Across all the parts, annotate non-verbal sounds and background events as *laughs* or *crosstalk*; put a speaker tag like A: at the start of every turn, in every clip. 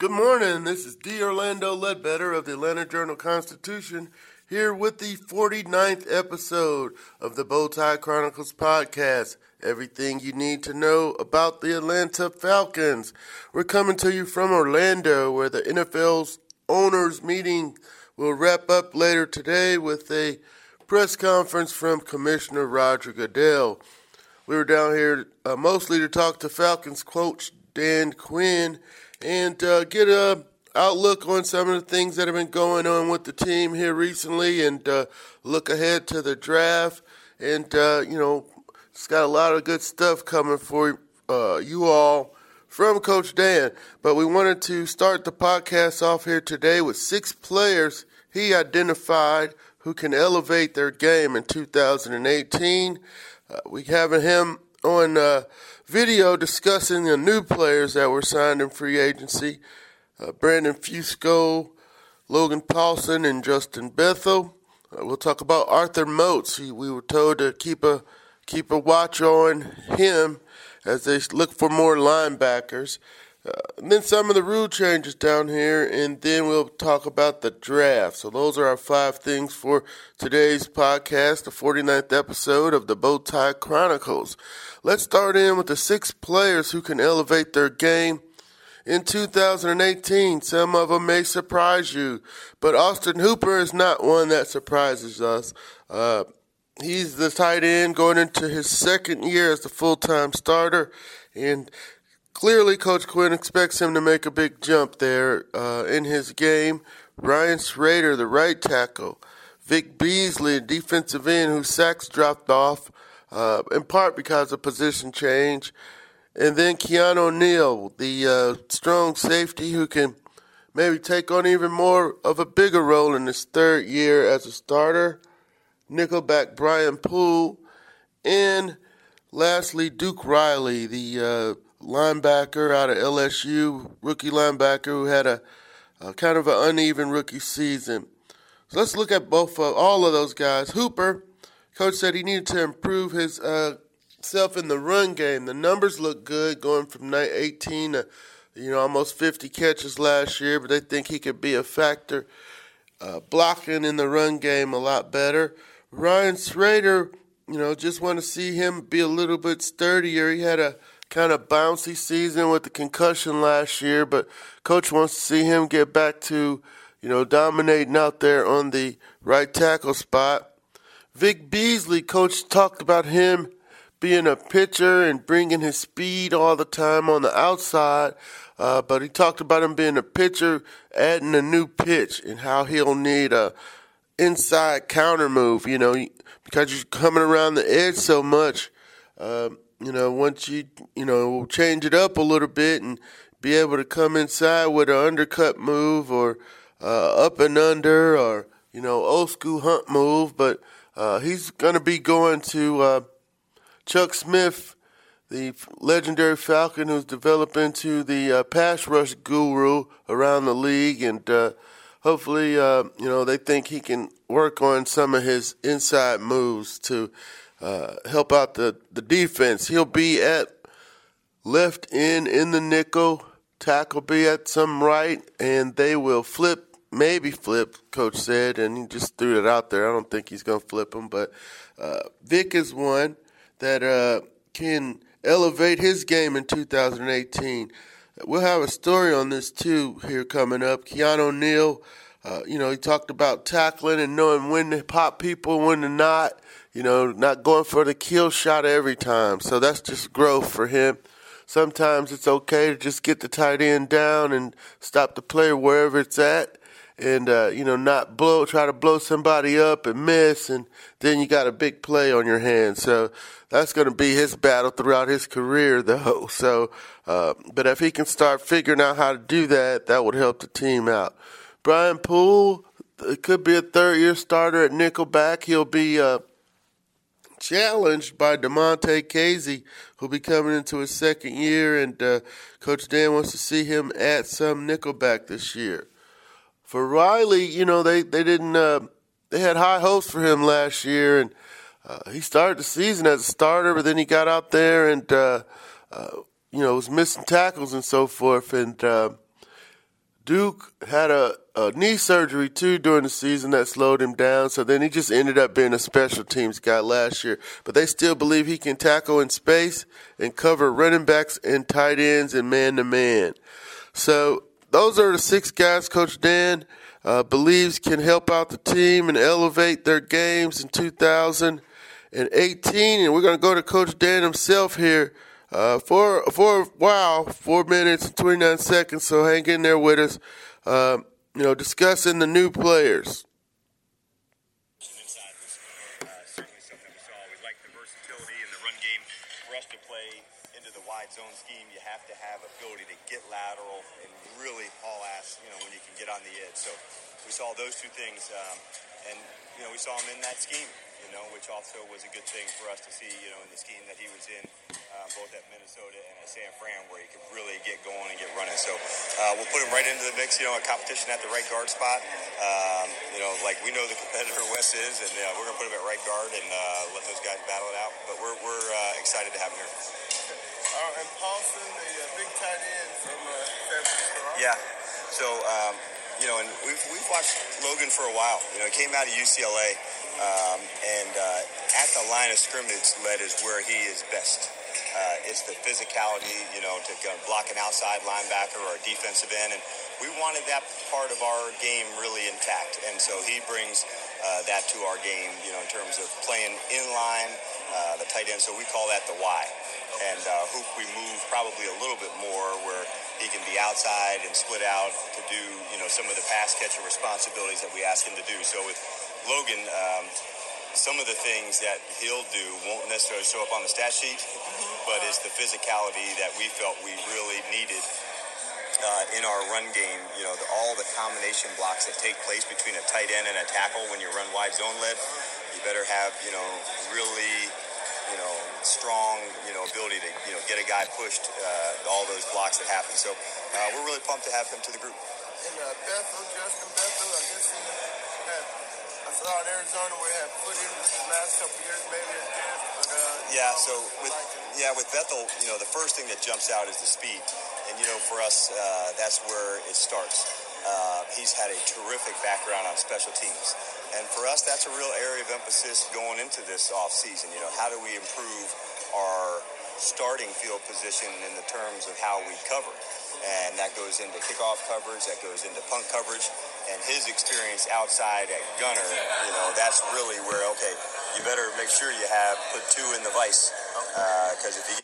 A: Good morning. This is D. Orlando Ledbetter of the Atlanta Journal Constitution here with the 49th episode of the Bowtie Chronicles podcast. Everything you need to know about the Atlanta Falcons. We're coming to you from Orlando where the NFL's owners meeting will wrap up later today with a press conference from Commissioner Roger Goodell. We were down here uh, mostly to talk to Falcons coach Dan Quinn and uh, get a outlook on some of the things that have been going on with the team here recently, and uh, look ahead to the draft. And uh, you know, it's got a lot of good stuff coming for uh, you all from Coach Dan. But we wanted to start the podcast off here today with six players he identified who can elevate their game in 2018. Uh, we have him on uh, video discussing the new players that were signed in free agency uh, Brandon Fusco, Logan Paulson, and Justin Bethel. Uh, we'll talk about Arthur Moats. He, we were told to keep a keep a watch on him as they look for more linebackers. And then some of the rule changes down here, and then we'll talk about the draft. So those are our five things for today's podcast, the 49th episode of the Bowtie Chronicles. Let's start in with the six players who can elevate their game in 2018. Some of them may surprise you, but Austin Hooper is not one that surprises us. Uh, he's the tight end going into his second year as the full time starter, and clearly Coach Quinn expects him to make a big jump there uh, in his game. Ryan Schraeder, the right tackle. Vic Beasley, defensive end, whose sacks dropped off uh, in part because of position change. And then Keanu Neal, the uh, strong safety who can maybe take on even more of a bigger role in his third year as a starter. Nickelback Brian Poole. And lastly, Duke Riley, the uh, linebacker out of LSU, rookie linebacker who had a, a, kind of an uneven rookie season. So let's look at both of all of those guys. Hooper Coach said he needed to improve his uh, self in the run game. The numbers look good, going from 18 to you know almost 50 catches last year, but they think he could be a factor uh, blocking in the run game a lot better. Ryan Schraeder, you know, just want to see him be a little bit sturdier. He had a kind of bouncy season with the concussion last year, but coach wants to see him get back to, you know, dominating out there on the right tackle spot. Vic Beasley, coach talked about him being a pitcher and bringing his speed all the time on the outside. Uh, but he talked about him being a pitcher, adding a new pitch, and how he'll need a inside counter move. You know, because you're coming around the edge so much. Uh, you know, once you you know change it up a little bit and be able to come inside with an undercut move or uh, up and under or you know old school hunt move, but uh, he's going to be going to uh, Chuck Smith, the legendary Falcon who's developed into the uh, pass rush guru around the league, and uh, hopefully, uh, you know, they think he can work on some of his inside moves to uh, help out the, the defense. He'll be at left end in the nickel, tackle be at some right, and they will flip maybe flip, coach said, and he just threw it out there. I don't think he's going to flip him, but uh, Vic is one that uh, can elevate his game in 2018. We'll have a story on this too here coming up. Keanu Neal, uh, you know, he talked about tackling and knowing when to pop people, when to not. You know, not going for the kill shot every time. So that's just growth for him. Sometimes it's okay to just get the tight end down and stop the player wherever it's at and uh, you know not blow try to blow somebody up and miss and then you got a big play on your hands so that's going to be his battle throughout his career *laughs* though so uh, but if he can start figuring out how to do that that would help the team out brian poole could be a third year starter at nickelback he'll be uh, challenged by Damontae Kazee, who'll be coming into his second year, and uh, Coach Dan wants to see him at some nickelback this year. For Riley, you know, they they didn't uh, they had high hopes for him last year, and uh, he started the season as a starter, but then he got out there and uh, uh you know was missing tackles and so forth, and uh, Duke had a, a, knee surgery too during the season that slowed him down. So then he just ended up being a special teams guy last year. But they still believe he can tackle in space and cover running backs and tight ends and man to man. So those are the six guys Coach Dan uh, believes can help out the team and elevate their games in 2018. And we're going to go to Coach Dan himself here uh, for for a while, four minutes and 29 seconds. So hang in there with us. Uh, you know, discussing the new players.
B: Certainly something we saw. We like the versatility in the run game for us to play into the wide zone scheme, you have to have ability to get lateral and really haul ass, you know, when you can get on the edge. So we saw those two things, um, and you know, we saw him in that scheme, you know, which also was a good thing for us to see, you know, in the scheme that he was in, uh, both at Minnesota and at San Fran, where he could really get going and get running. So uh, we'll put him right into the mix, you know, a competition at the right guard spot. Um, you know, like we know the competitor Wes is, and uh, we're going to put him at right guard and uh, let those guys battle it out. But we're, we're uh, excited to have him here.
A: Uh, and Paulson, the uh, big tight end from uh, San Francisco.
B: Yeah. So, um, you know, and we've, we've watched Logan for a while. You know, he came out of UCLA, um, and uh, at the line of scrimmage led is where he is best. Uh, it's the physicality, you know, to block an outside linebacker or a defensive end, and we wanted that part of our game really intact. And so he brings uh, that to our game, you know, in terms of playing in line, uh, the tight end. So we call that the Y and uh, hoop we move probably a little bit more where he can be outside and split out to do you know some of the pass catching responsibilities that we ask him to do. So with Logan, um, some of the things that he'll do won't necessarily show up on the stat sheet, but it's the physicality that we felt we really needed. Uh, in our run game, you know, the, all the combination blocks that take place between a tight end and a tackle when you run wide zone led, you better have, you know, really you know, strong, you know, ability to, you know, get a guy pushed, uh, all those blocks that happen. So uh, we're really pumped to have him to the group.
A: And uh, Bethel, Justin Bethel, I guess he had, I saw in Arizona where he had put in the last couple years, maybe it's good, but, uh,
B: yeah, so with, yeah, with Bethel, you know, the first thing that jumps out is the speed. And, you know, for us, uh, that's where it starts. Uh, he's had a terrific background on special teams. And for us, that's a real area of emphasis going into this off season. You know, how do we improve our starting field position in the terms of how we cover? And that goes into kickoff coverage, that goes into punt coverage, and his experience outside at gunner, you know, that's really where, okay, you better make sure you have put two in the vice. Because uh, if you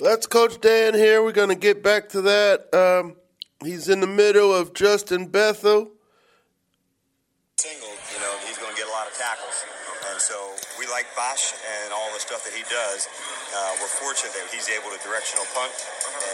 A: that's Coach Dan here. We're going to get back to that. Um, he's in the middle of Justin Bethel
B: single, you know, he's going to get a lot of tackles. And so we like Bosher and all the stuff that he does. Uh, we're fortunate that he's able to directional punt.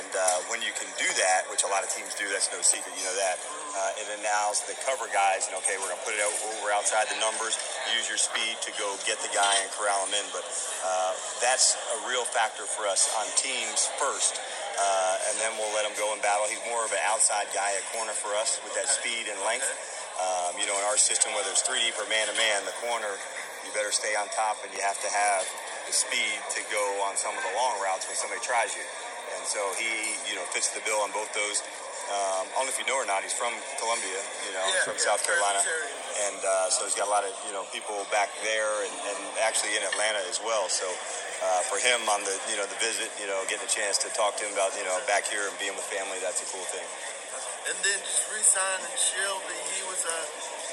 B: And uh, when you can do that, which a lot of teams do, that's no secret, you know that, uh, it allows the cover guys, and okay, we're going to put it out over outside the numbers, use your speed to go get the guy and corral him in. But uh, that's a real factor for us on teams first. Uh, and then we'll let him go in battle. He's more of an outside guy at corner for us with that speed and length. Um, you know, in our system, whether it's 3 deep or man to man, the corner, you better stay on top and you have to have the speed to go on some of the long routes when somebody tries you. So he, you know, fits the bill on both those. Um, I don't know if you know or not, he's from Columbia, you know, yeah, from yeah, South Carolina. And uh, so he's got a lot of, you know, people back there and, and actually in Atlanta as well. So uh, for him on the, you know, the visit, you know, getting a chance to talk to him about, you know, back here and being with family, that's a cool thing.
A: And then just re-signing Shelby, he was a.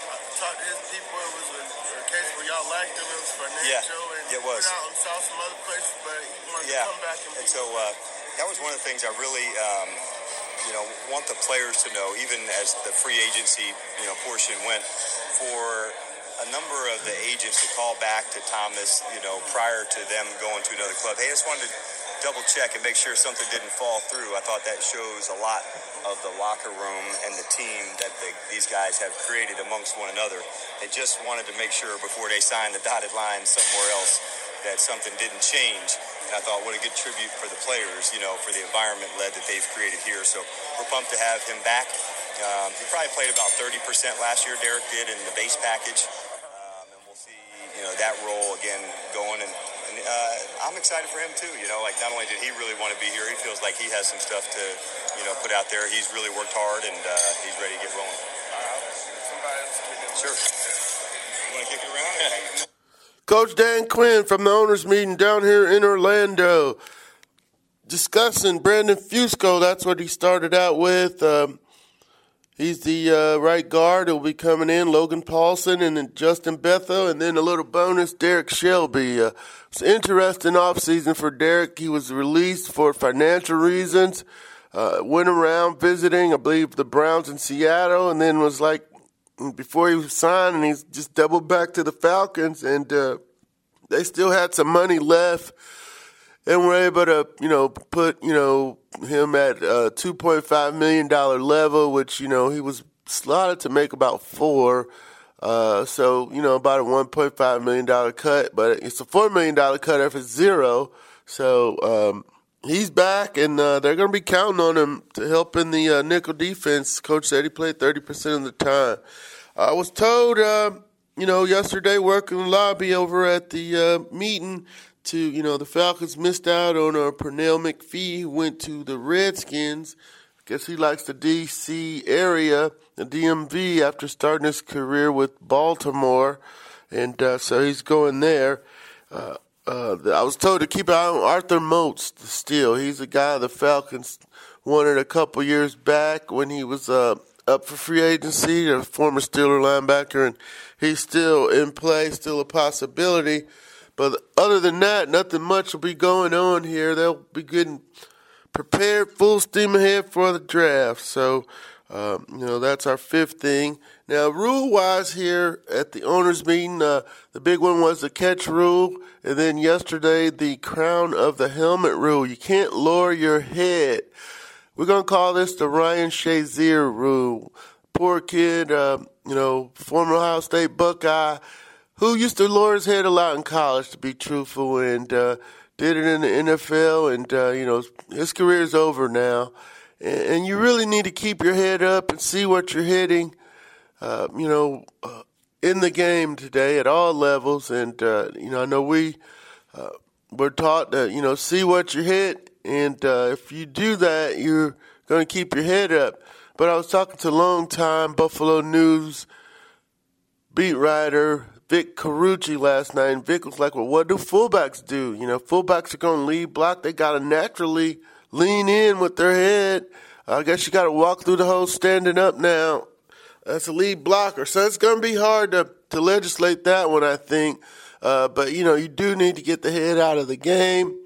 A: Uh, talked to his people. It was a, a case where y'all liked him. It was financial.
B: Yeah,
A: and
B: it was.
A: Out and saw some other places, but he wanted
B: yeah.
A: to come back and.
B: And so uh, that was one of the things I really. Um, you know, want the players to know, even as the free agency, you know, portion went, for a number of the agents to call back to Thomas, you know, prior to them going to another club. Hey, I just wanted to double check and make sure something didn't fall through. I thought that shows a lot of the locker room and the team that the, these guys have created amongst one another. They just wanted to make sure before they signed the dotted line somewhere else that something didn't change. And I thought, what a good tribute for the players, you know, for the environment led that they've created here. So we're pumped to have him back. Um, he probably played about 30% last year, Derrick did, in the base package. Um, and we'll see, you know, that role again going. And, and uh, I'm excited for him, too. You know, like not only did he really want to be here, he feels like he has some stuff to, you know, put out there. He's really worked hard and uh, he's ready to get rolling. Sure. You want to kick it around? *laughs*
A: Coach Dan Quinn from the owners meeting down here in Orlando discussing Brandon Fusco. That's what he started out with. Um, he's the uh, right guard. He'll be coming in. Logan Paulson and then Justin Bethel, and then a little bonus, Derrick Shelby. Uh, it's an interesting offseason for Derrick. He was released for financial reasons. Uh, went around visiting, I believe, the Browns in Seattle, and then was like, before he was signed, and he's just doubled back to the Falcons, and uh, they still had some money left and were able to, you know, put, you know, him at a $2.5 million level, which, you know, he was slotted to make about four. Uh, so, you know, about a $1.5 million cut, but it's a $4 million cut if it's zero. So, um, he's back, and uh, they're going to be counting on him to help in the uh, nickel defense. Coach said he played 30% of the time. I was told, uh, you know, yesterday working the lobby over at the uh, meeting to, you know, the Falcons missed out on uh, Pernell McPhee, who went to the Redskins. I guess he likes the D.C. area, the DMV, after starting his career with Baltimore. And uh, so he's going there. Uh, uh, I was told to keep an eye on Arthur Moats still. He's a guy the Falcons wanted a couple years back when he was uh, up for free agency, a former Steeler linebacker, and he's still in play, still a possibility. But other than that, nothing much will be going on here. They'll be getting prepared, full steam ahead for the draft. So, um, you know, that's our fifth thing. Now, rule wise, here at the owners' meeting, uh, the big one was the catch rule, and then yesterday, the crown of the helmet rule. You can't lower your head. We're going to call this the Ryan Shazier rule. Poor kid, uh, you know, former Ohio State Buckeye, who used to lower his head a lot in college, to be truthful, and uh, did it in the NFL, and, uh, you know, his career is over now. And, you really need to keep your head up and see what you're hitting uh, you know, uh, in the game today at all levels. And, uh, you know, I know we uh, were taught to, you know, see what you hit. And uh, if you do that, you're going to keep your head up. But I was talking to long-time Buffalo News beat writer Vic Carucci last night, and Vic was like, well, what do fullbacks do? You know, fullbacks are going to lead block. They got to naturally lean in with their head. I guess you got to walk through the hole standing up now that's a lead blocker. So it's going to be hard to, to legislate that one, I think. Uh, but, you know, you do need to get the head out of the game.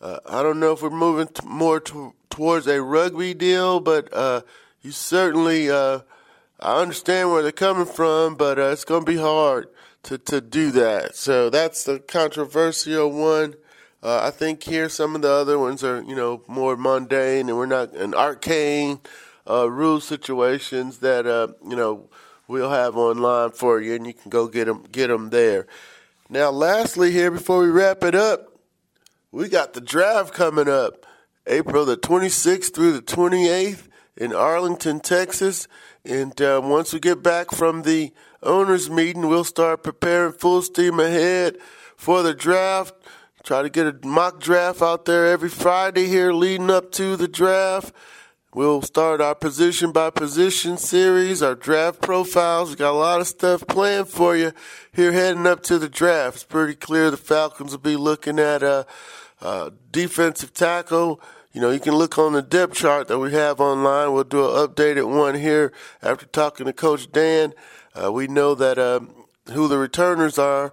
A: Uh, I don't know if we're moving t- more t- towards a rugby deal, but uh, you certainly, uh, I understand where they're coming from, but uh, it's going to be hard to, to do that. So that's the controversial one. Uh, I think here some of the other ones are, you know, more mundane and we're not an arcane uh, rule situations that uh, you know we'll have online for you, and you can go get them get them there. Now, lastly, here before we wrap it up, we got the draft coming up, April the 26th through the 28th in Arlington, Texas. And uh, once we get back from the owners' meeting, we'll start preparing full steam ahead for the draft. Try to get a mock draft out there every Friday here leading up to the draft. We'll start our position by position series, our draft profiles. We got a lot of stuff planned for you here heading up to the draft. It's pretty clear the Falcons will be looking at a, a defensive tackle. You know, you can look on the depth chart that we have online. We'll do an updated one here after talking to Coach Dan. Uh, we know that uh, who the returners are.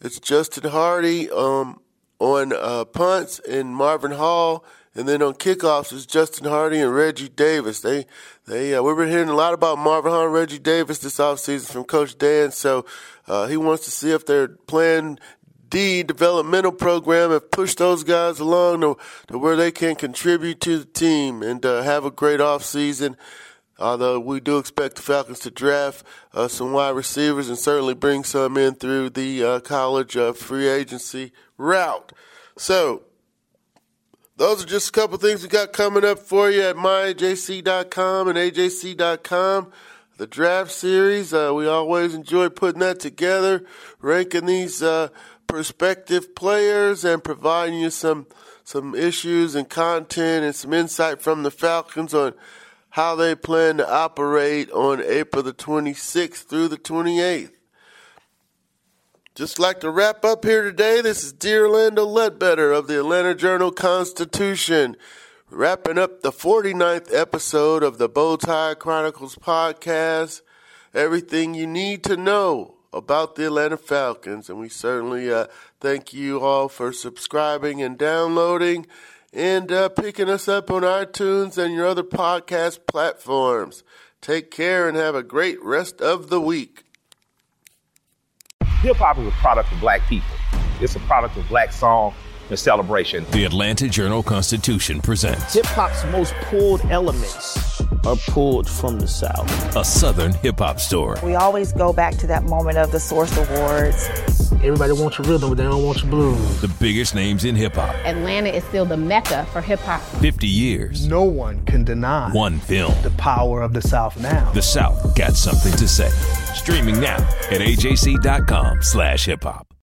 A: It's Justin Hardy um, on uh, punts and Marvin Hall And then on kickoffs is Justin Hardy and Reggie Davis. They, they, uh, we've been hearing a lot about Marvin Hall and Reggie Davis this offseason from Coach Dan. So, uh, he wants to see if their plan D developmental program have pushed those guys along to, to where they can contribute to the team and uh, have a great offseason. Although we do expect the Falcons to draft uh, some wide receivers and certainly bring some in through the uh, college uh, free agency route. So, those are just a couple things we got coming up for you at myajc.com and ajc.com. The draft series, uh, we always enjoy putting that together, ranking these uh, prospective players and providing you some some issues and content and some insight from the Falcons on how they plan to operate on April the 26th through the 28th. Just like to wrap up here today, this is D. Orlando Ledbetter of the Atlanta Journal Constitution, wrapping up the 49th episode of the Bowtie Chronicles podcast. Everything you need to know about the Atlanta Falcons, and we certainly uh, thank you all for subscribing and downloading and uh, picking us up on iTunes and your other podcast platforms. Take care and have a great rest of the week.
C: Hip hop is a product of black people. It's a product of black song and celebration.
D: The Atlanta Journal Constitution presents
E: Hip hop's most pulled elements are pulled from the South.
D: a Southern hip hop story.
F: We always go back to that moment of the Source Awards.
G: Everybody wants your rhythm, but they don't want your blues.
D: The biggest names in hip hop.
H: Atlanta is still the mecca for hip hop.
D: 50 years.
I: No one can deny
D: One film.
I: the power of the South now.
D: The South got something to say. Streaming now at ajc.com slash hip hop.